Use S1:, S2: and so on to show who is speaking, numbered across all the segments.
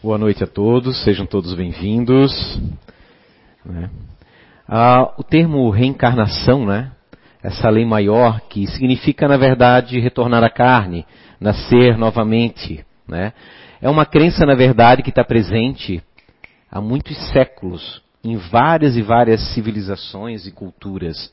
S1: Boa noite a todos, sejam todos bem-vindos. Né? Ah, o termo reencarnação, né? essa lei maior que significa, na verdade, retornar à carne, nascer novamente. Né? É uma crença, na verdade, que está presente há muitos séculos em várias e várias civilizações e culturas.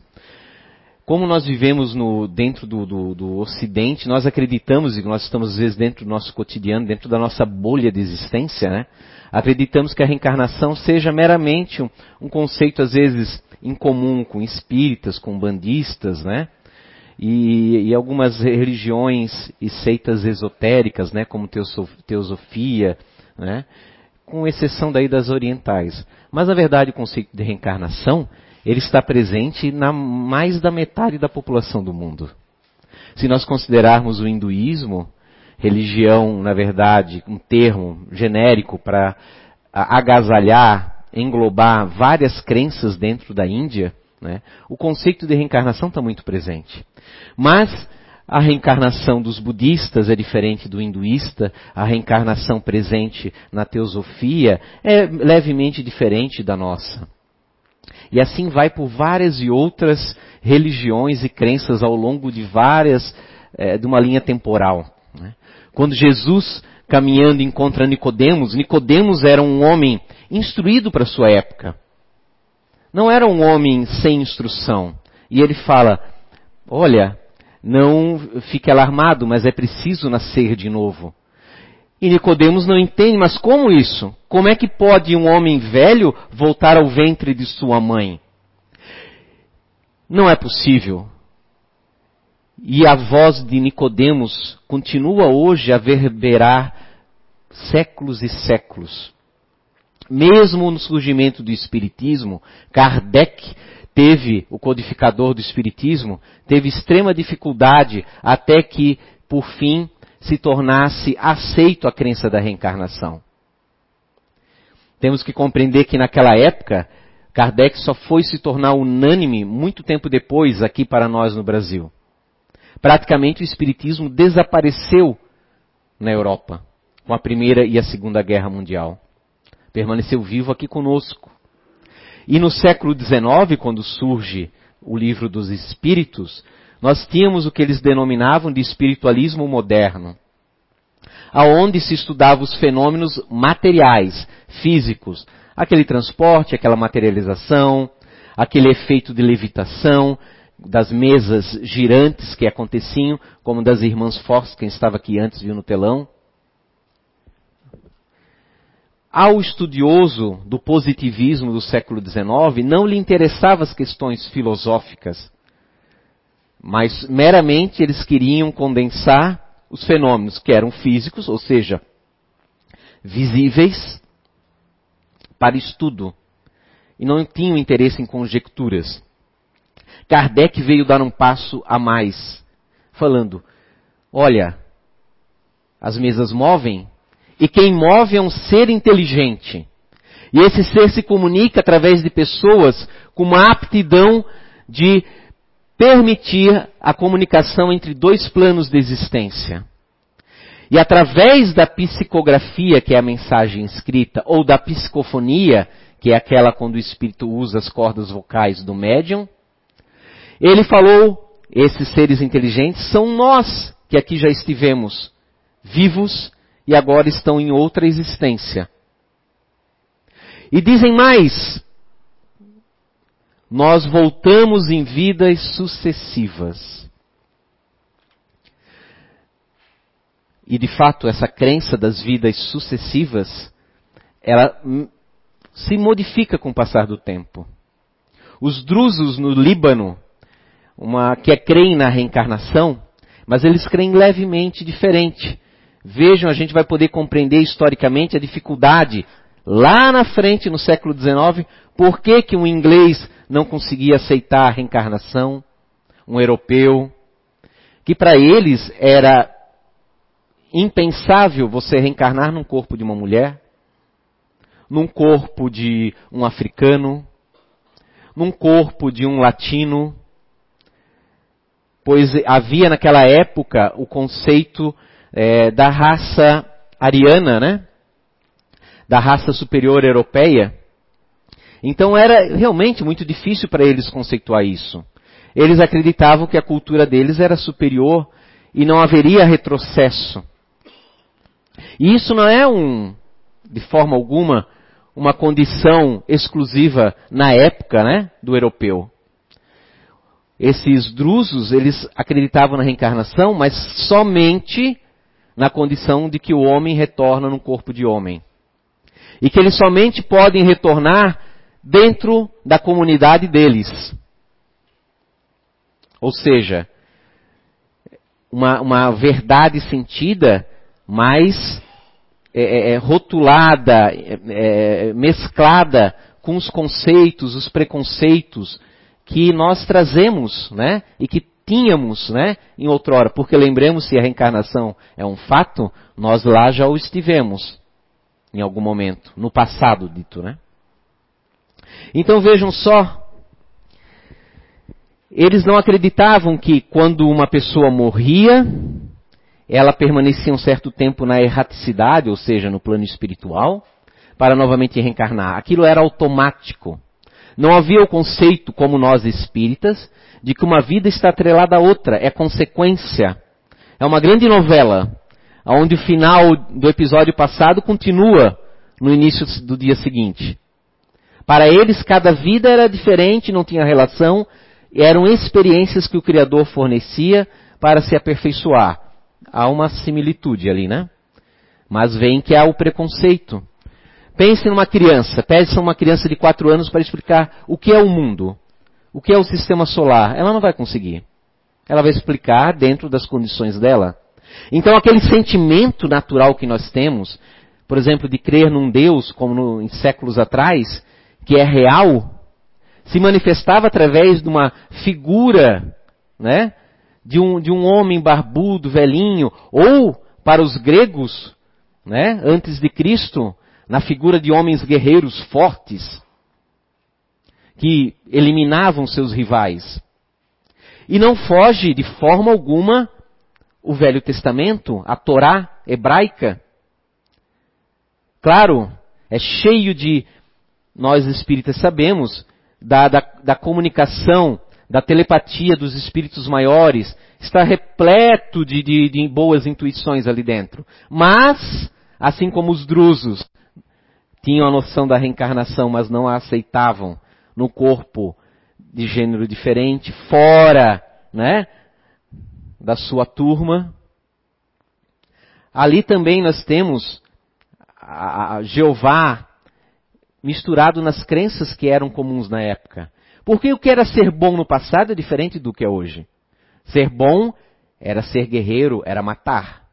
S1: Como nós vivemos no, dentro do, do, do, Ocidente, nós acreditamos, e nós estamos às vezes dentro do nosso cotidiano, dentro da nossa bolha de existência, né? acreditamos que a reencarnação seja meramente um, um conceito, às vezes, em comum com espíritas, com bandistas, né? E, e, algumas religiões e seitas esotéricas, né? como teosofia, né? com exceção daí das orientais. Mas, na verdade, o conceito de reencarnação ele está presente na mais da metade da população do mundo. Se nós considerarmos o hinduísmo, religião, na verdade, um termo genérico para agasalhar, englobar várias crenças dentro da Índia, né, o conceito de reencarnação está muito presente. Mas a reencarnação dos budistas é diferente do hinduísta, a reencarnação presente na teosofia é levemente diferente da nossa. E assim vai por várias e outras religiões e crenças ao longo de várias, é, de uma linha temporal. Né? Quando Jesus, caminhando, encontra Nicodemos, Nicodemos era um homem instruído para sua época. Não era um homem sem instrução. E ele fala, olha, não fique alarmado, mas é preciso nascer de novo. E Nicodemos não entende, mas como isso? Como é que pode um homem velho voltar ao ventre de sua mãe? Não é possível. E a voz de Nicodemos continua hoje a verberar séculos e séculos. Mesmo no surgimento do espiritismo, Kardec teve, o codificador do espiritismo, teve extrema dificuldade até que, por fim, se tornasse aceito a crença da reencarnação. Temos que compreender que naquela época, Kardec só foi se tornar unânime muito tempo depois aqui para nós no Brasil. Praticamente o Espiritismo desapareceu na Europa com a Primeira e a Segunda Guerra Mundial. Permaneceu vivo aqui conosco. E no século XIX, quando surge o livro dos Espíritos, nós tínhamos o que eles denominavam de espiritualismo moderno, aonde se estudavam os fenômenos materiais, físicos, aquele transporte, aquela materialização, aquele efeito de levitação, das mesas girantes que aconteciam, como das irmãs Force, quem estava aqui antes viu no telão. Ao estudioso do positivismo do século XIX, não lhe interessavam as questões filosóficas, mas meramente eles queriam condensar os fenômenos que eram físicos, ou seja, visíveis, para estudo. E não tinham interesse em conjecturas. Kardec veio dar um passo a mais, falando: olha, as mesas movem, e quem move é um ser inteligente. E esse ser se comunica através de pessoas com uma aptidão de permitir a comunicação entre dois planos de existência. E através da psicografia, que é a mensagem escrita, ou da psicofonia, que é aquela quando o espírito usa as cordas vocais do médium, ele falou: esses seres inteligentes são nós que aqui já estivemos vivos e agora estão em outra existência. E dizem mais: nós voltamos em vidas sucessivas. E de fato, essa crença das vidas sucessivas, ela se modifica com o passar do tempo. Os drusos no Líbano, uma, que creem na reencarnação, mas eles creem levemente diferente. Vejam, a gente vai poder compreender historicamente a dificuldade lá na frente, no século XIX, por que, que um inglês não conseguia aceitar a reencarnação, um europeu, que para eles era impensável você reencarnar num corpo de uma mulher, num corpo de um africano, num corpo de um latino, pois havia naquela época o conceito é, da raça ariana, né? da raça superior europeia. Então era realmente muito difícil para eles conceituar isso. Eles acreditavam que a cultura deles era superior e não haveria retrocesso. E isso não é um, de forma alguma, uma condição exclusiva na época, né, do europeu. Esses drusos, eles acreditavam na reencarnação, mas somente na condição de que o homem retorna no corpo de homem. E que eles somente podem retornar dentro da comunidade deles. Ou seja, uma, uma verdade sentida, mas é, é, é rotulada, é, é, mesclada com os conceitos, os preconceitos que nós trazemos, né? E que tínhamos, né? Em outrora, porque lembremos se a reencarnação é um fato, nós lá já o estivemos em algum momento, no passado dito, né? Então vejam só, eles não acreditavam que quando uma pessoa morria, ela permanecia um certo tempo na erraticidade, ou seja, no plano espiritual, para novamente reencarnar. Aquilo era automático. Não havia o conceito, como nós espíritas, de que uma vida está atrelada à outra, é consequência. É uma grande novela, onde o final do episódio passado continua no início do dia seguinte. Para eles, cada vida era diferente, não tinha relação, eram experiências que o Criador fornecia para se aperfeiçoar. Há uma similitude ali, né? Mas vem que há o preconceito. Pense numa criança, peça uma criança de 4 anos para explicar o que é o mundo, o que é o sistema solar. Ela não vai conseguir. Ela vai explicar dentro das condições dela. Então aquele sentimento natural que nós temos, por exemplo, de crer num Deus, como no, em séculos atrás, que é real, se manifestava através de uma figura, né? De um, de um homem barbudo, velhinho, ou para os gregos, né? Antes de Cristo, na figura de homens guerreiros fortes, que eliminavam seus rivais. E não foge de forma alguma o Velho Testamento, a Torá hebraica. Claro, é cheio de, nós espíritas sabemos, da, da, da comunicação, da telepatia dos espíritos maiores, está repleto de, de, de, boas intuições ali dentro. Mas, assim como os drusos tinham a noção da reencarnação, mas não a aceitavam no corpo de gênero diferente, fora, né, da sua turma. Ali também nós temos a, a Jeová misturado nas crenças que eram comuns na época. Porque o que era ser bom no passado é diferente do que é hoje. Ser bom era ser guerreiro, era matar.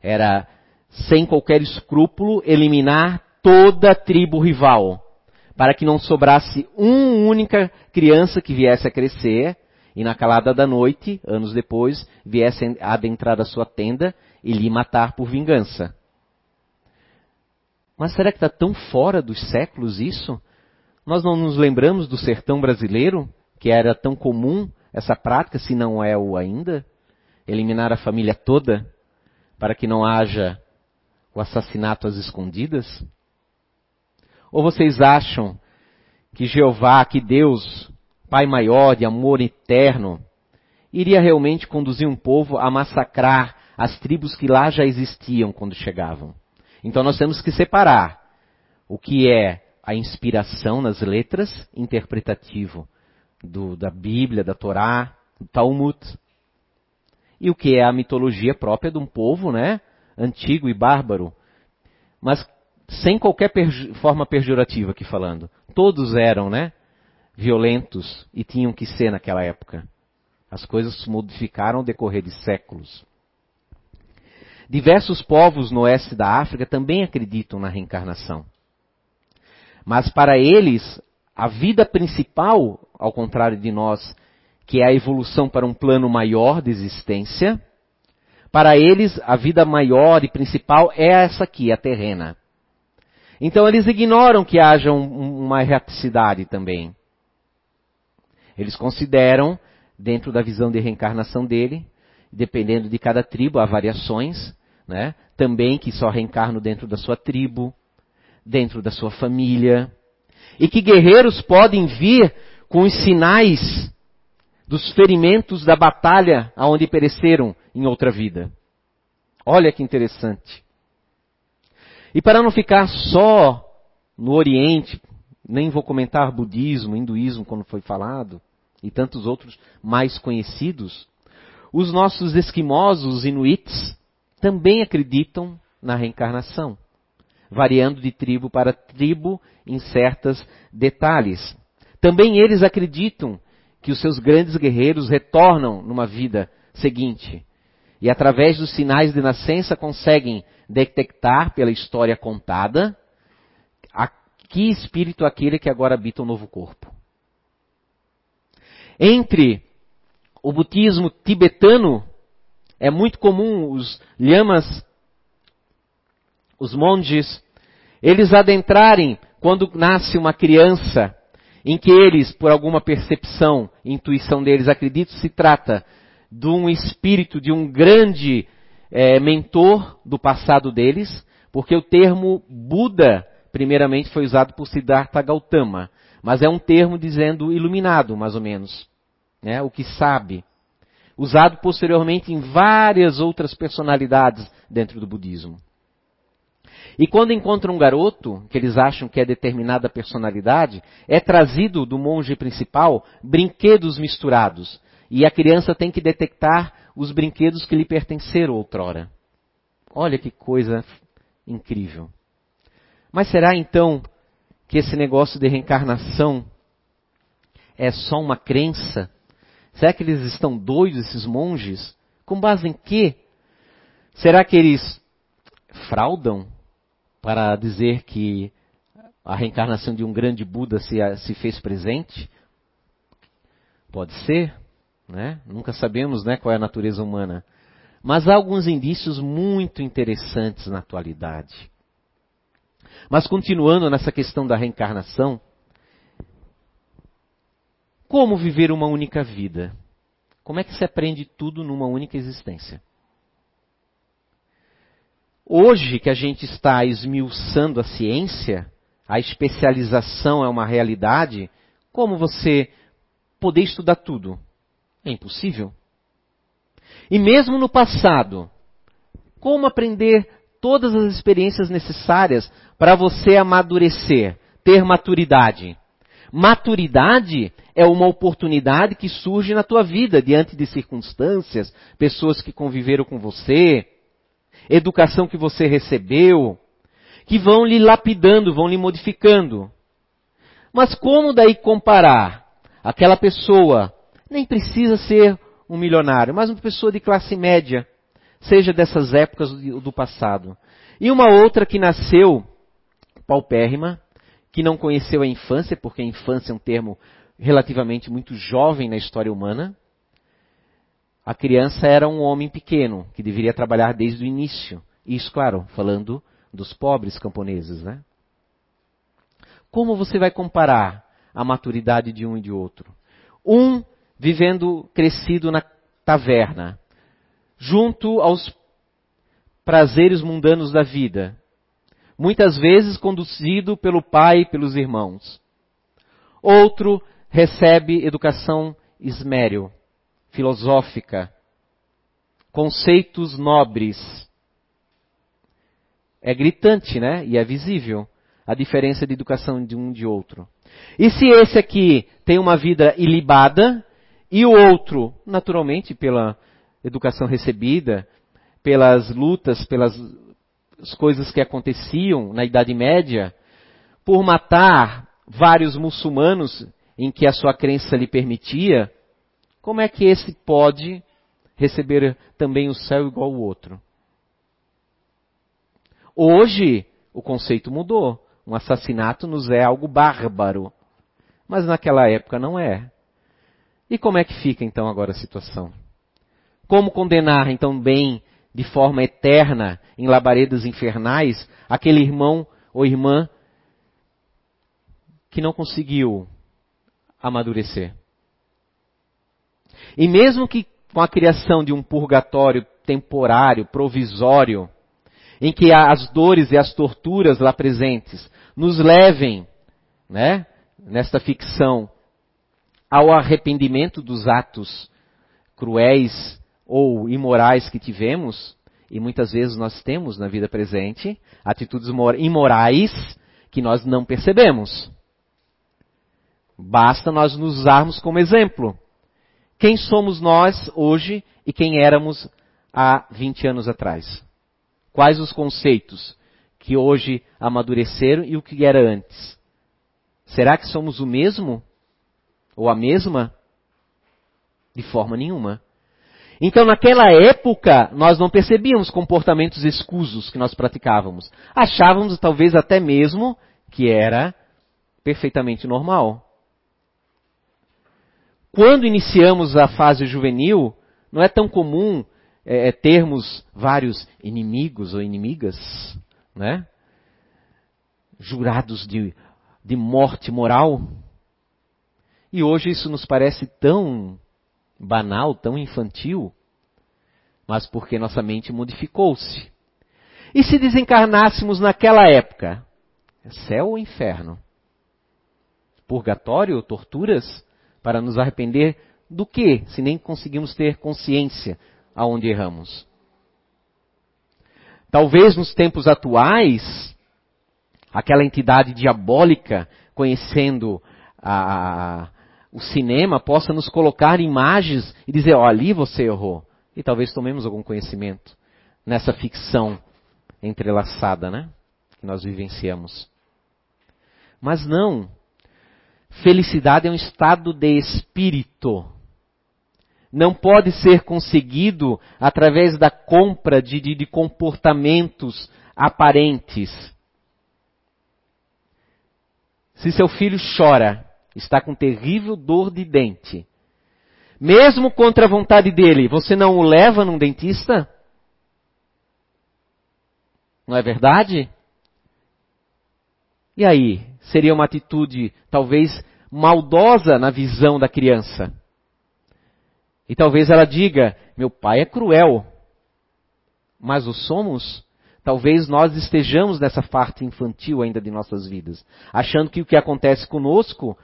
S1: Era, sem qualquer escrúpulo, eliminar toda a tribo rival. Para que não sobrasse uma única criança que viesse a crescer e na calada da noite, anos depois, viesse a adentrar a sua tenda e lhe matar por vingança. Mas será que está tão fora dos séculos isso? Nós não nos lembramos do sertão brasileiro, que era tão comum essa prática, se não é o ainda? Eliminar a família toda para que não haja o assassinato às escondidas? Ou vocês acham que Jeová, que Deus, Pai maior de amor eterno, iria realmente conduzir um povo a massacrar as tribos que lá já existiam quando chegavam? Então nós temos que separar o que é a inspiração nas letras, interpretativo do, da Bíblia, da Torá, do Talmud, e o que é a mitologia própria de um povo, né, antigo e bárbaro, mas sem qualquer forma pejorativa aqui falando. Todos eram, né, violentos e tinham que ser naquela época. As coisas se modificaram ao decorrer de séculos. Diversos povos no oeste da África também acreditam na reencarnação. Mas para eles, a vida principal, ao contrário de nós, que é a evolução para um plano maior de existência, para eles a vida maior e principal é essa aqui, a terrena. Então eles ignoram que haja um, uma erraticidade também. Eles consideram, dentro da visão de reencarnação dele, dependendo de cada tribo, há variações, né? Também que só reencarnam dentro da sua tribo, dentro da sua família. E que guerreiros podem vir com os sinais dos ferimentos da batalha aonde pereceram em outra vida. Olha que interessante. E para não ficar só no Oriente, nem vou comentar budismo, hinduísmo, quando foi falado, e tantos outros mais conhecidos, os nossos esquimosos inuits também acreditam na reencarnação, variando de tribo para tribo em certos detalhes. Também eles acreditam que os seus grandes guerreiros retornam numa vida seguinte e através dos sinais de nascença conseguem detectar pela história contada a que espírito aquele que agora habita um novo corpo. Entre o budismo tibetano é muito comum os lhamas, os monges, eles adentrarem quando nasce uma criança em que eles, por alguma percepção, intuição deles, acreditam se trata de um espírito, de um grande é, mentor do passado deles, porque o termo Buda, primeiramente, foi usado por Siddhartha Gautama, mas é um termo dizendo iluminado, mais ou menos, né, o que sabe, usado posteriormente em várias outras personalidades dentro do budismo. E quando encontram um garoto, que eles acham que é determinada personalidade, é trazido do monge principal brinquedos misturados. E a criança tem que detectar os brinquedos que lhe pertenceram outrora. Olha que coisa incrível. Mas será então que esse negócio de reencarnação é só uma crença? Será que eles estão doidos, esses monges? Com base em quê? Será que eles fraudam para dizer que a reencarnação de um grande Buda se, se fez presente? Pode ser, né? Nunca sabemos né, qual é a natureza humana. Mas há alguns indícios muito interessantes na atualidade. Mas continuando nessa questão da reencarnação, como viver uma única vida? Como é que se aprende tudo numa única existência? Hoje que a gente está esmiuçando a ciência, a especialização é uma realidade, como você poder estudar tudo? É impossível. E mesmo no passado, como aprender todas as experiências necessárias para você amadurecer, ter maturidade? Maturidade é uma oportunidade que surge na tua vida diante de circunstâncias, pessoas que conviveram com você, educação que você recebeu, que vão lhe lapidando, vão lhe modificando. Mas como daí comparar aquela pessoa, nem precisa ser um milionário, mas uma pessoa de classe média, seja dessas épocas do passado, e uma outra que nasceu paupérrima, que não conheceu a infância, porque a infância é um termo relativamente muito jovem na história humana, a criança era um homem pequeno, que deveria trabalhar desde o início. Isso, claro, falando dos pobres camponeses, né? Como você vai comparar a maturidade de um e de outro? Um vivendo crescido na taverna, junto aos prazeres mundanos da vida, muitas vezes conduzido pelo pai e pelos irmãos. Outro recebe educação esméril, filosófica, conceitos nobres. É gritante, né? E é visível a diferença de educação de um de outro. E se esse aqui tem uma vida ilibada e o outro, naturalmente, pela educação recebida, pelas lutas, pelas coisas que aconteciam na Idade Média, por matar vários muçulmanos em que a sua crença lhe permitia, como é que esse pode receber também o céu igual o outro? Hoje, o conceito mudou. Um assassinato nos é algo bárbaro. Mas naquela época não é. E como é que fica então agora a situação? Como condenar então bem, de forma eterna, em labaredas infernais, aquele irmão ou irmã que não conseguiu amadurecer? E mesmo que com a criação de um purgatório temporário, provisório, em que as dores e as torturas lá presentes nos levem, né, nesta ficção, ao arrependimento dos atos cruéis ou imorais que tivemos, e muitas vezes nós temos na vida presente atitudes imorais que nós não percebemos. Basta nós nos usarmos como exemplo. Quem somos nós hoje e quem éramos há 20 anos atrás? Quais os conceitos que hoje amadureceram e o que era antes? Será que somos o mesmo? Ou a mesma? De forma nenhuma. Então, naquela época, nós não percebíamos comportamentos escusos que nós praticávamos. Achávamos, talvez até mesmo, que era perfeitamente normal. Quando iniciamos a fase juvenil, não é tão comum é, é termos vários inimigos ou inimigas, né? Jurados de, de morte moral. E hoje isso nos parece tão banal, tão infantil, mas porque nossa mente modificou-se. E se desencarnássemos naquela época? É céu ou inferno? Purgatório, torturas, para nos arrepender do que, se nem conseguimos ter consciência aonde erramos? Talvez nos tempos atuais, aquela entidade diabólica, conhecendo a, o cinema possa nos colocar imagens e dizer, ó, oh, ali você errou. E talvez tomemos algum conhecimento nessa ficção entrelaçada, né? Que nós vivenciamos. Mas não. Felicidade é um estado de espírito. Não pode ser conseguido através da compra de, de, de comportamentos aparentes. Se seu filho chora, está com terrível dor de dente, mesmo contra a vontade dele, você não o leva num dentista? Não é verdade? E aí? Seria uma atitude talvez maldosa na visão da criança. E talvez ela diga: meu pai é cruel. Mas o somos? Talvez nós estejamos nessa parte infantil ainda de nossas vidas, achando que o que acontece conosco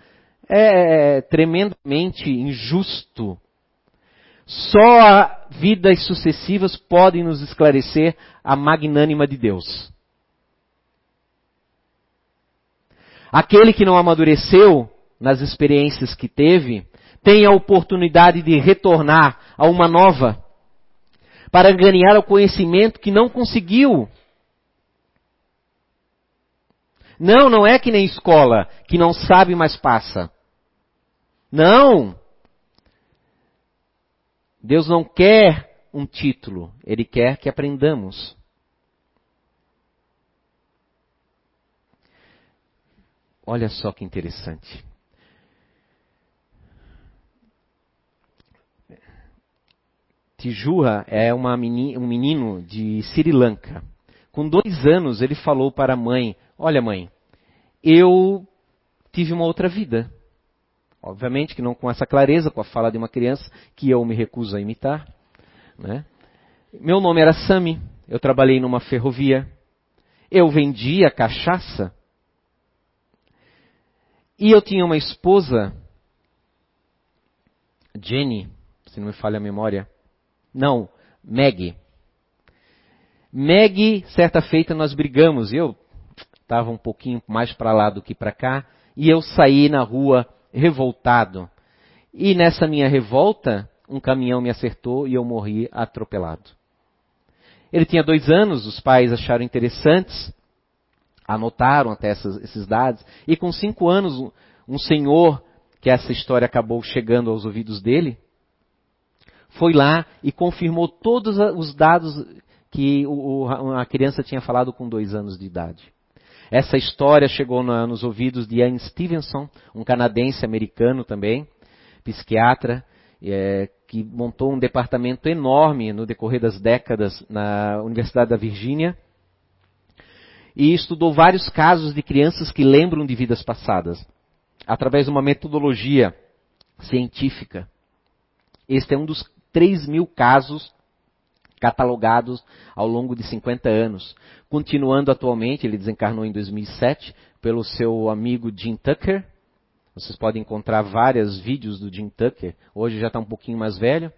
S1: é, é tremendamente injusto. Só vidas sucessivas podem nos esclarecer a magnânima de Deus. Aquele que não amadureceu nas experiências que teve, tem a oportunidade de retornar a uma nova, para ganhar o conhecimento que não conseguiu não, não é que nem escola, que não sabe, mas passa. Não! Deus não quer um título, Ele quer que aprendamos. Olha só que interessante. Tijua é um menino de Sri Lanka. Com dois anos, ele falou para a mãe: Olha, mãe, eu tive uma outra vida. Obviamente que não com essa clareza, com a fala de uma criança que eu me recuso a imitar. Né? Meu nome era Sami, eu trabalhei numa ferrovia, eu vendia cachaça e eu tinha uma esposa, Jenny, se não me falha a memória. Não, Meg. Meg, certa feita, nós brigamos. Eu estava um pouquinho mais para lá do que para cá, e eu saí na rua revoltado. E nessa minha revolta, um caminhão me acertou e eu morri atropelado. Ele tinha dois anos, os pais acharam interessantes, anotaram até essas, esses dados, e com cinco anos, um, senhor, que essa história acabou chegando aos ouvidos dele, foi lá e confirmou todos os dados que o, a criança tinha falado com dois anos de idade. Essa história chegou na, nos ouvidos de Ian Stevenson, um canadense americano também, psiquiatra, é, que montou um departamento enorme no decorrer das décadas na Universidade da Virgínia e estudou vários casos de crianças que lembram de vidas passadas, através de uma metodologia científica. Este é um dos 3 mil casos catalogados ao longo de 50 anos. Continuando atualmente, ele desencarnou em 2007 pelo seu amigo Jim Tucker. Vocês podem encontrar vários vídeos do Jim Tucker. Hoje já está um pouquinho mais velho.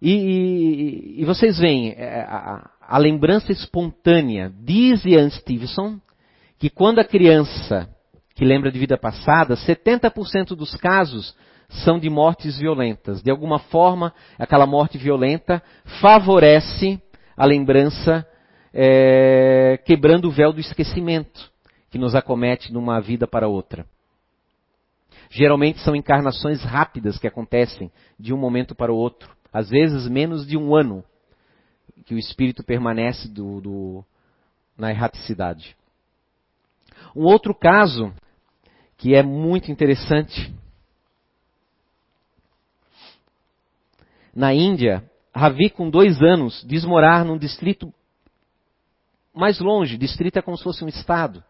S1: E, e, e vocês veem é, a, a, lembrança espontânea. Diz Ian Stevenson que quando a criança que lembra de vida passada, 70% dos casos são de mortes violentas. De alguma forma, aquela morte violenta favorece a lembrança, é, quebrando o véu do esquecimento que nos acomete numa vida para outra. Geralmente são encarnações rápidas que acontecem de um momento para o outro. Às vezes menos de um ano que o espírito permanece do, do, na erraticidade. Um outro caso que é muito interessante na Índia, Ravi, com dois anos, diz morar num distrito mais longe. Distrito é como se fosse um estado.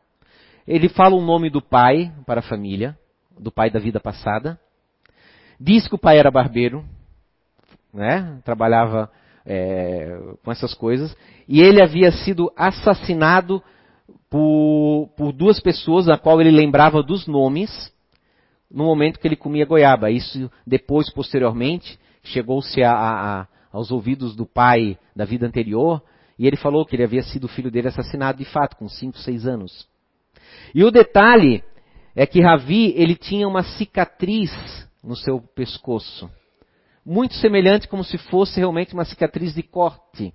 S1: Ele fala o nome do pai para a família, do pai da vida passada. Diz que o pai era barbeiro, né? trabalhava é, com essas coisas. E ele havia sido assassinado por, por duas pessoas, a qual ele lembrava dos nomes, no momento que ele comia goiaba. Isso depois, posteriormente, chegou-se a, a, aos ouvidos do pai da vida anterior, e ele falou que ele havia sido o filho dele assassinado de fato, com 5, 6 anos. E o detalhe é que Ravi, ele tinha uma cicatriz no seu pescoço. Muito semelhante como se fosse realmente uma cicatriz de corte.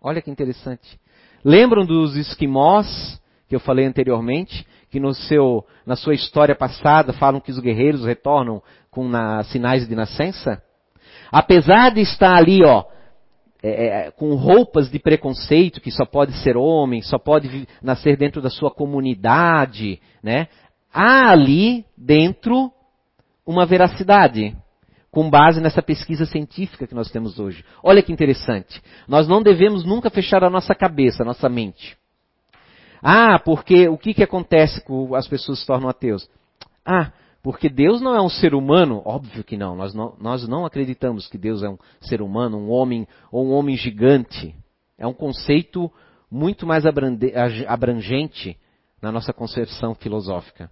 S1: Olha que interessante. Lembram dos esquimós que eu falei anteriormente, que no seu, na sua história passada falam que os guerreiros retornam com na, sinais de nascença? Apesar de estar ali, ó, é, é, com roupas de preconceito, que só pode ser homem, só pode nascer dentro da sua comunidade, né? Há ali dentro uma veracidade, com base nessa pesquisa científica que nós temos hoje. Olha que interessante. Nós não devemos nunca fechar a nossa cabeça, a nossa mente. Ah, porque o que, que acontece com as pessoas se tornam ateus? Ah, porque Deus não é um ser humano? Óbvio que não. Nós, não. nós não acreditamos que Deus é um ser humano, um homem ou um homem gigante. É um conceito muito mais abrangente na nossa concepção filosófica.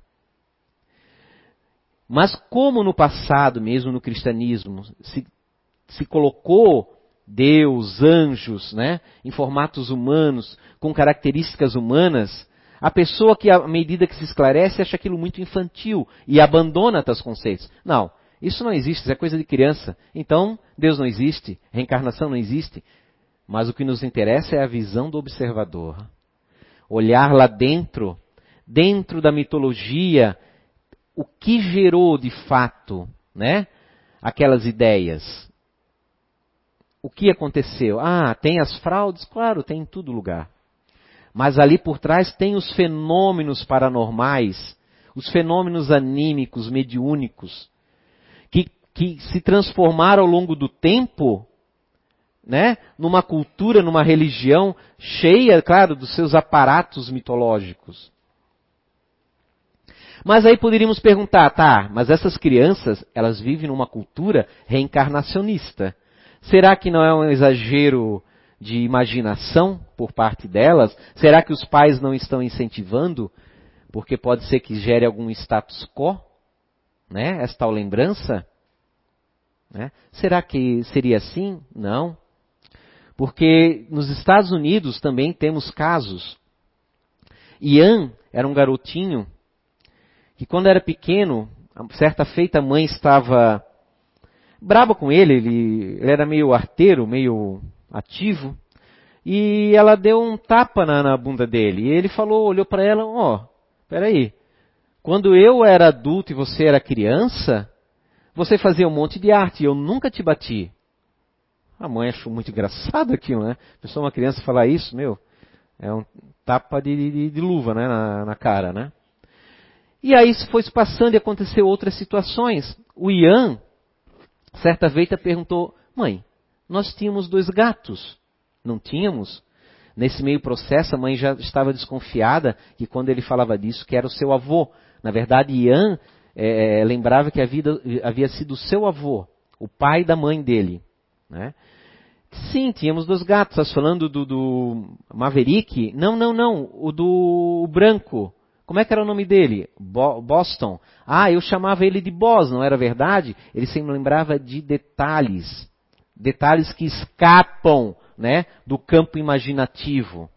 S1: Mas como no passado, mesmo no cristianismo, se, se colocou Deus, anjos, né, em formatos humanos, com características humanas, a pessoa que, à medida que se esclarece, acha aquilo muito infantil e abandona tais conceitos. Não, isso não existe, isso é coisa de criança. Então, Deus não existe, reencarnação não existe. Mas o que nos interessa é a visão do observador. Olhar lá dentro, dentro da mitologia, o que gerou de fato, né? Aquelas ideias. O que aconteceu? Ah, tem as fraudes? Claro, tem em todo lugar. Mas ali por trás tem os fenômenos paranormais, os fenômenos anímicos, mediúnicos, que, que se transformaram ao longo do tempo, né, numa cultura, numa religião cheia, claro, dos seus aparatos mitológicos. Mas aí poderíamos perguntar, tá, mas essas crianças, elas vivem numa cultura reencarnacionista. Será que não é um exagero de imaginação por parte delas? Será que os pais não estão incentivando? Porque pode ser que gere algum status quo, né? Essa tal lembrança. Né? Será que seria assim? Não. Porque nos Estados Unidos também temos casos. Ian era um garotinho que quando era pequeno, certa feita a mãe estava brava com ele, ele, ele era meio arteiro, meio ativo, e ela deu um tapa na, na bunda dele. E ele falou, olhou para ela, ó, oh, peraí, quando eu era adulto e você era criança, você fazia um monte de arte e eu nunca te bati. A mãe achou muito engraçado aquilo, né? Pessoa, uma criança falar isso, meu, é um tapa de, de, de luva, né, na, na, cara, né? E aí isso foi se passando e aconteceu outras situações. O Ian, certa vez, perguntou, mãe, nós tínhamos dois gatos. Não tínhamos? Nesse meio processo, a mãe já estava desconfiada que quando ele falava disso, que era o seu avô. Na verdade, Ian é, é lembrava que a vida havia sido o seu avô, o pai da mãe dele. Né? Sim, tínhamos dois gatos. Estás falando do, do Maverick? Não, não, não. O do branco. Como é que era o nome dele? Bo Boston. Ah, eu chamava ele de Boss, não era verdade? Ele sempre lembrava de detalhes. Detalhes que escapam né, do campo imaginativo.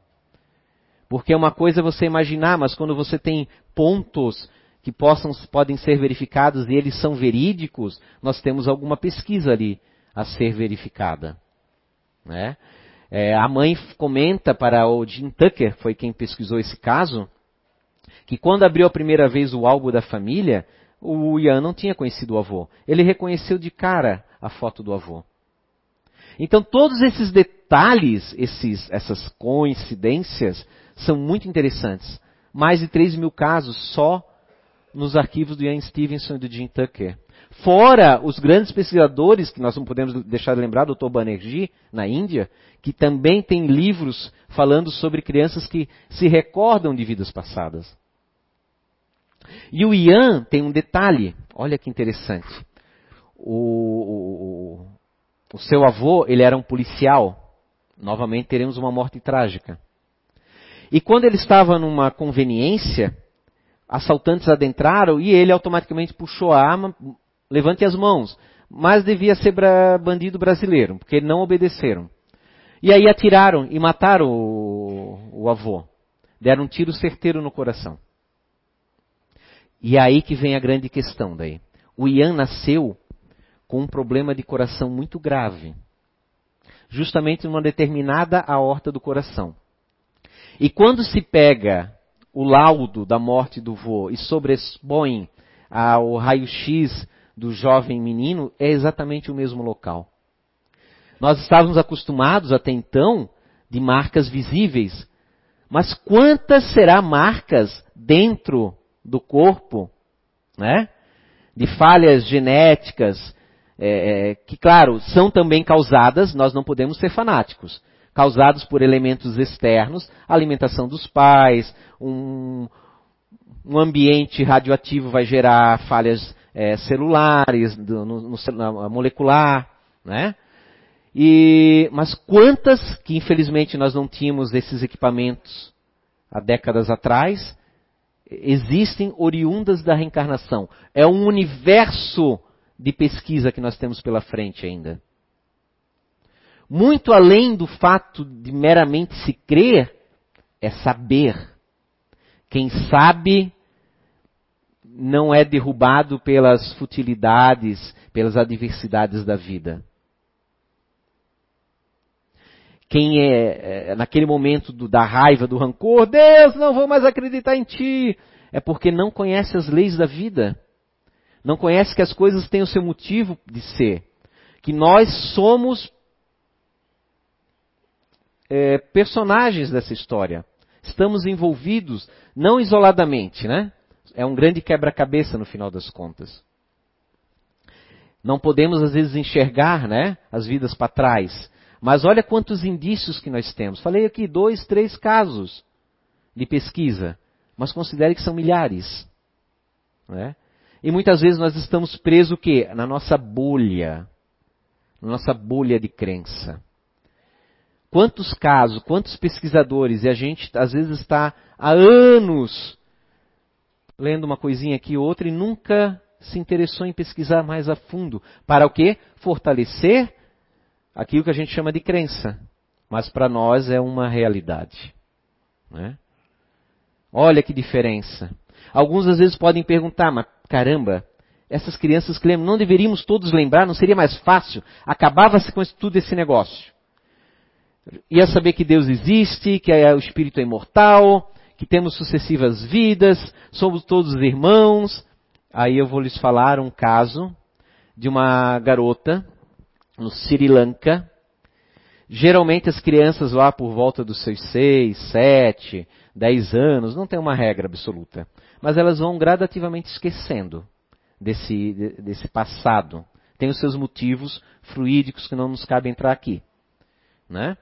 S1: Porque é uma coisa você imaginar, mas quando você tem pontos que possam, podem ser verificados e eles são verídicos, nós temos alguma pesquisa ali a ser verificada. Né? É, a mãe comenta para o Jim Tucker, foi quem pesquisou esse caso, que quando abriu a primeira vez o álbum da família, o Ian não tinha conhecido o avô. Ele reconheceu de cara a foto do avô. Então todos esses detalhes, esses, essas coincidências, são muito interessantes. Mais de 3 mil casos só nos arquivos do Ian Stevenson e do Jim Tucker. Fora os grandes pesquisadores, que nós não podemos deixar de lembrar, Dr. Banerjee, na Índia, que também tem livros falando sobre crianças que se recordam de vidas passadas. E o Ian tem um detalhe, olha que interessante. O, o, o seu avô, ele era um policial. Novamente teremos uma morte trágica. E quando ele estava numa conveniência, assaltantes adentraram e ele automaticamente puxou a arma, levante as mãos. Mas devia ser bandido brasileiro, porque não obedeceram. E aí atiraram e mataram o, o avô. Deram um tiro certeiro no coração. E é aí que vem a grande questão daí. O Ian nasceu com um problema de coração muito grave. Justamente numa determinada aorta do coração. E quando se pega o laudo da morte do vô e sobrepõe ao raio-x do jovem menino, é exatamente o mesmo local. Nós estávamos acostumados até então de marcas visíveis, mas quantas será marcas dentro do corpo, né? De falhas genéticas, é, é, que claro, são também causadas, nós não podemos ser fanáticos, causados por elementos externos, alimentação dos pais, um, um ambiente radioativo vai gerar falhas é, celulares, do, no, no, molecular, né? E, mas quantas que infelizmente nós não tínhamos esses equipamentos há décadas atrás, existem oriundas da reencarnação. É um universo de pesquisa que nós temos pela frente ainda. Muito além do fato de meramente se crer, é saber. Quem sabe não é derrubado pelas futilidades, pelas adversidades da vida. Quem é, é naquele momento do, da raiva, do rancor, Deus, não vou mais acreditar em ti, é porque não conhece as leis da vida. Não conhece que as coisas têm o seu motivo de ser. Que nós somos é, personagens dessa história. Estamos envolvidos, não isoladamente, né? É um grande quebra-cabeça no final das contas. Não podemos às vezes enxergar, né, as vidas para trás. Mas olha quantos indícios que nós temos. Falei aqui dois, três casos de pesquisa, mas considere que são milhares. Né? E muitas vezes nós estamos presos o quê? Na nossa bolha. Na nossa bolha de crença. Quantos casos, quantos pesquisadores, e a gente às vezes está há anos lendo uma coisinha aqui ou outra e nunca se interessou em pesquisar mais a fundo. Para o quê? Fortalecer aquilo que a gente chama de crença. Mas para nós é uma realidade. Né? Olha que diferença. Alguns às vezes podem perguntar, mas caramba, essas crianças que lembram, não deveríamos todos lembrar? Não seria mais fácil? Acabava-se com tudo esse negócio ia saber que Deus existe, que o Espírito é imortal, que temos sucessivas vidas, somos todos irmãos. Aí eu vou lhes falar um caso de uma garota no Sri Lanka. Geralmente as crianças lá por volta dos seus seis, sete, dez anos, não tem uma regra absoluta, mas elas vão gradativamente esquecendo desse, desse passado. Tem os seus motivos fluídicos que não nos cabe entrar aqui. Né?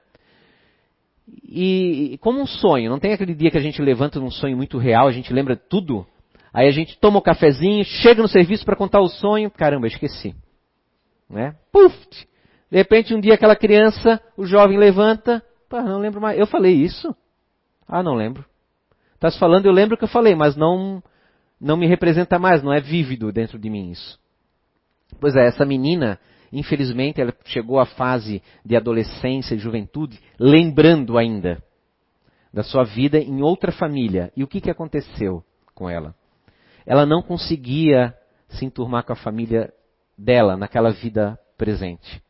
S1: E, como um sonho, não tem aquele dia que a gente levanta num sonho muito real, a gente lembra tudo, aí a gente toma o um cafezinho, chega no serviço para contar o sonho, caramba, esqueci. Né? Puf! De repente, um dia aquela criança, o jovem levanta, pá, não lembro mais. Eu falei isso? Ah, não lembro. Estás falando, eu lembro que eu falei, mas não, não me representa mais, não é vívido dentro de mim isso. Pois é, essa menina, infelizmente, ela chegou à fase de adolescência e juventude, lembrando ainda da sua vida em outra família. E o que, que aconteceu com ela? Ela não conseguia se enturmar com a família dela naquela vida presente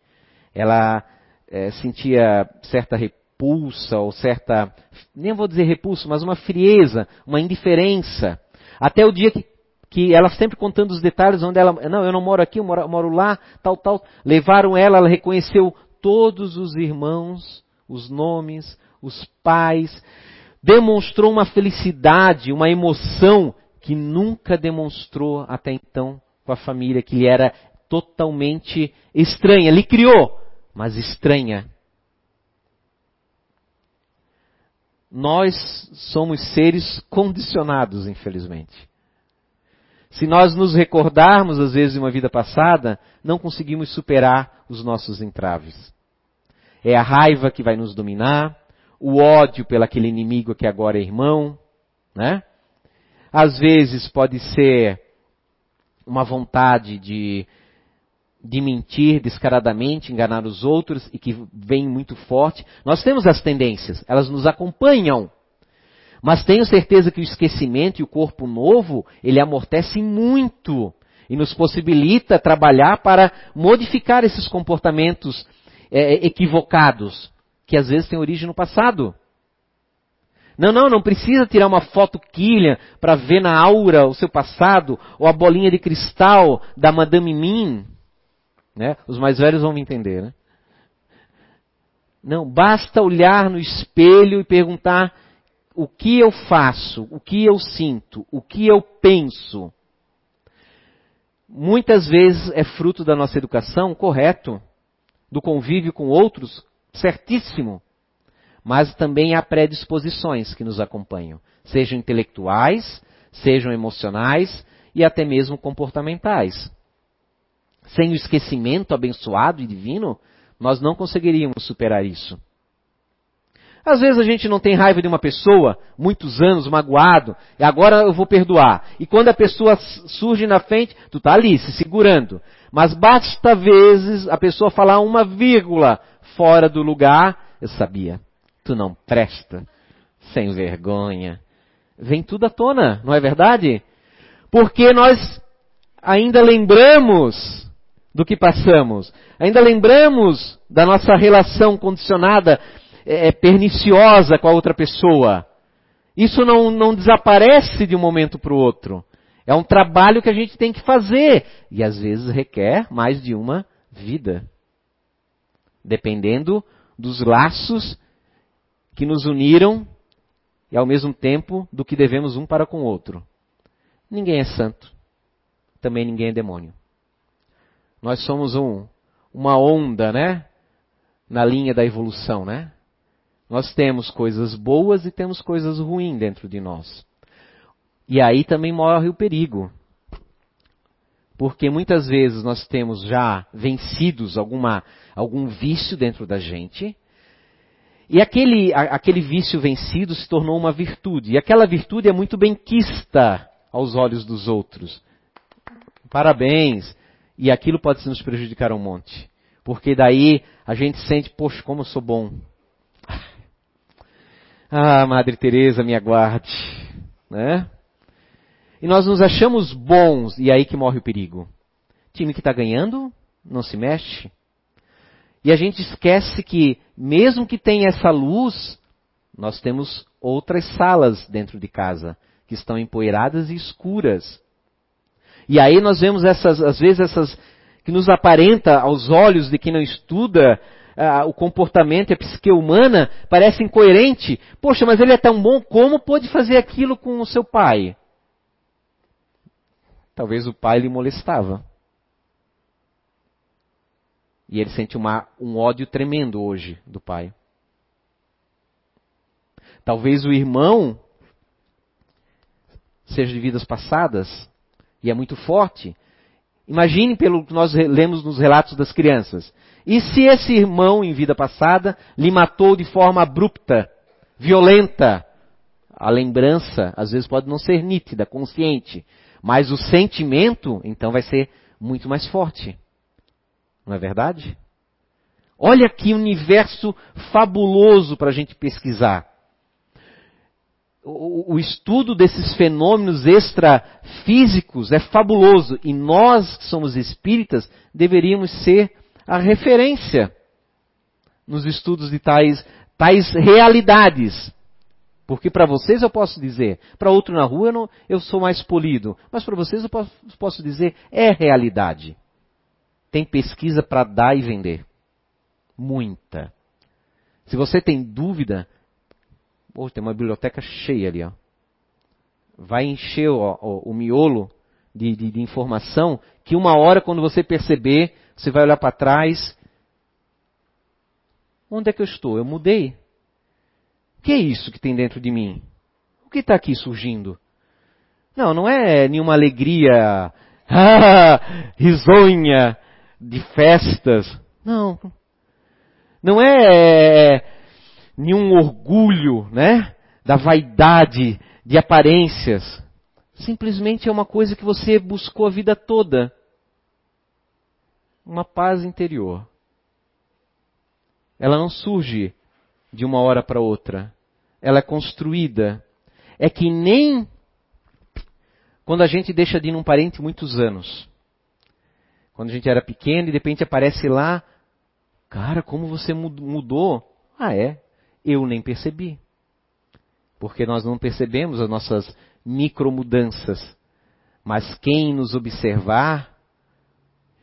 S1: ela é, sentia certa repulsa ou certa, nem vou dizer repulsa, mas uma frieza, uma indiferença. Até o dia que, que ela sempre contando os detalhes onde ela, não, eu não moro aqui, eu moro, eu moro lá, tal, tal. Levaram ela, ela reconheceu todos os irmãos, os nomes, os pais, demonstrou uma felicidade, uma emoção que nunca demonstrou até então com a família, que lhe era totalmente estranha. Ele criou, mas estranha. Nós somos seres condicionados, infelizmente. Se nós nos recordarmos, às vezes, de uma vida passada, não conseguimos superar os nossos entraves. É a raiva que vai nos dominar, o ódio pelo aquele inimigo que agora é irmão, né? Às vezes pode ser uma vontade de de mentir descaradamente, enganar os outros e que vem muito forte. Nós temos as tendências, elas nos acompanham. Mas tenho certeza que o esquecimento e o corpo novo, ele amortece muito e nos possibilita trabalhar para modificar esses comportamentos é, equivocados, que às vezes têm origem no passado. Não, não, não precisa tirar uma foto quilha para ver na aura o seu passado, ou a bolinha de cristal da Madame Mim. Né? Os mais velhos vão me entender. Né? Não, basta olhar no espelho e perguntar o que eu faço, o que eu sinto, o que eu penso. Muitas vezes é fruto da nossa educação, correto, do convívio com outros, certíssimo. Mas também há predisposições que nos acompanham, sejam intelectuais, sejam emocionais e até mesmo comportamentais sem o esquecimento abençoado e divino, nós não conseguiríamos superar isso. Às vezes a gente não tem raiva de uma pessoa, muitos anos magoado, e agora eu vou perdoar. E quando a pessoa surge na frente, tu tá ali se segurando. Mas basta vezes a pessoa falar uma vírgula fora do lugar, eu sabia. Tu não presta, sem vergonha. Vem tudo à tona, não é verdade? Porque nós ainda lembramos do que passamos. Ainda lembramos da nossa relação condicionada, é, é, perniciosa com a outra pessoa. Isso não, não desaparece de um momento para o outro. É um trabalho que a gente tem que fazer. E às vezes requer mais de uma vida. Dependendo dos laços que nos uniram e ao mesmo tempo do que devemos um para com o outro. Ninguém é santo. Também ninguém é demônio. Nós somos um, uma onda, né? Na linha da evolução, né? Nós temos coisas boas e temos coisas ruins dentro de nós. E aí também morre o perigo. Porque muitas vezes nós temos já vencidos alguma, algum vício dentro da gente. E aquele, aquele vício vencido se tornou uma virtude. E aquela virtude é muito bem quista aos olhos dos outros. Parabéns, e aquilo pode nos prejudicar um monte. Porque daí a gente sente, poxa, como eu sou bom. Ah, Madre Teresa, me aguarde, né? E nós nos achamos bons e é aí que morre o perigo. Time que está ganhando não se mexe. E a gente esquece que mesmo que tenha essa luz, nós temos outras salas dentro de casa que estão empoeiradas e escuras. E aí nós vemos essas, às vezes essas, que nos aparenta aos olhos de quem não estuda uh, o comportamento e a psique humana, parece incoerente. Poxa, mas ele é tão bom, como pôde fazer aquilo com o seu pai? Talvez o pai lhe molestava. E ele sente uma, um ódio tremendo hoje do pai. Talvez o irmão seja de vidas passadas e é muito forte. Imagine pelo que nós lemos nos relatos das crianças. E se esse irmão, em vida passada, lhe matou de forma abrupta, violenta? A lembrança, às vezes, pode não ser nítida, consciente, mas o sentimento, então, vai ser muito mais forte. Não é verdade? Olha que universo fabuloso para a gente pesquisar. O, estudo desses fenômenos extrafísicos é fabuloso e nós, que somos espíritas, deveríamos ser a referência nos estudos de tais, tais realidades. Porque para vocês eu posso dizer, para outro na rua eu, não, eu sou mais polido, mas para vocês eu posso, posso dizer, é realidade. Tem pesquisa para dar e vender. Muita. Se você tem dúvida, oh, tem uma biblioteca cheia ali. Ó. Vai encher ó, ó, o miolo de, de, de informação que uma hora, quando você perceber, você vai olhar para trás. Onde é que eu estou? Eu mudei. O que é isso que tem dentro de mim? O que está aqui surgindo? Não, não é nenhuma alegria ah, risonha de festas. Não. Não é nenhum orgulho, né? Da vaidade, de aparências. Simplesmente é uma coisa que você buscou a vida toda uma paz interior. Ela não surge de uma hora para outra. Ela é construída. É que nem quando a gente deixa de ir num parente muitos anos. Quando a gente era pequeno e de repente aparece lá, cara, como você mudou? Ah, é? Eu nem percebi. Porque nós não percebemos as nossas micromudanças. Mas quem nos observar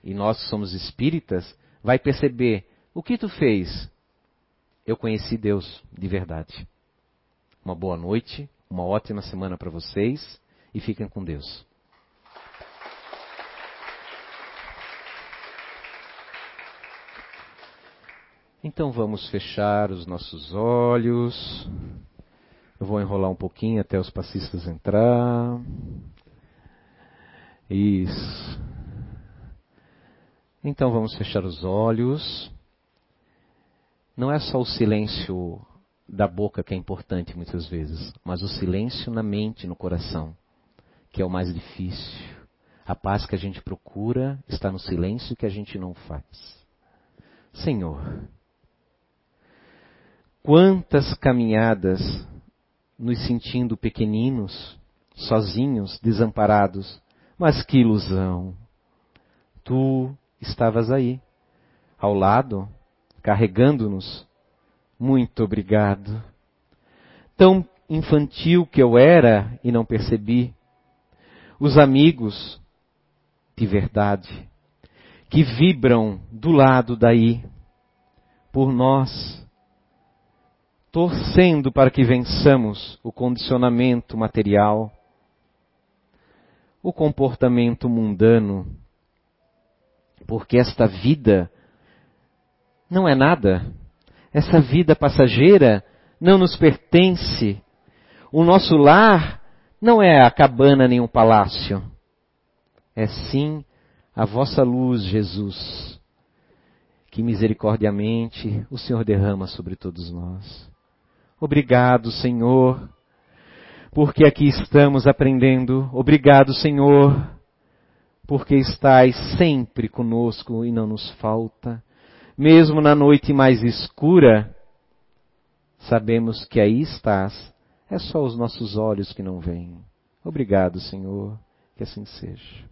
S1: e nós somos espíritas, vai perceber: o que tu fez? Eu conheci Deus de verdade. Uma boa noite, uma ótima semana para vocês e fiquem com Deus. Então vamos fechar os nossos olhos. Eu vou enrolar um pouquinho até os passistas entrar. Isso. Então vamos fechar os olhos. Não é só o silêncio da boca que é importante muitas vezes, mas o silêncio na mente, no coração, que é o mais difícil. A paz que a gente procura está no silêncio que a gente não faz. Senhor, quantas caminhadas nos sentindo pequeninos, sozinhos, desamparados, mas que ilusão! Tu estavas aí, ao lado, carregando-nos. Muito obrigado. Tão infantil que eu era e não percebi. Os amigos de verdade que vibram do lado daí por nós, torcendo para que vençamos o condicionamento material, o comportamento mundano porque esta vida não é nada. Essa vida passageira não nos pertence. O nosso lar não é a cabana nem um palácio. É sim a vossa luz, Jesus, que misericordiamente o Senhor derrama sobre todos nós. Obrigado, Senhor, porque aqui estamos aprendendo. Obrigado, Senhor porque estais sempre conosco e não nos falta. Mesmo na noite mais escura, sabemos que aí estás. É só os nossos olhos que não veem. Obrigado, Senhor, que assim seja.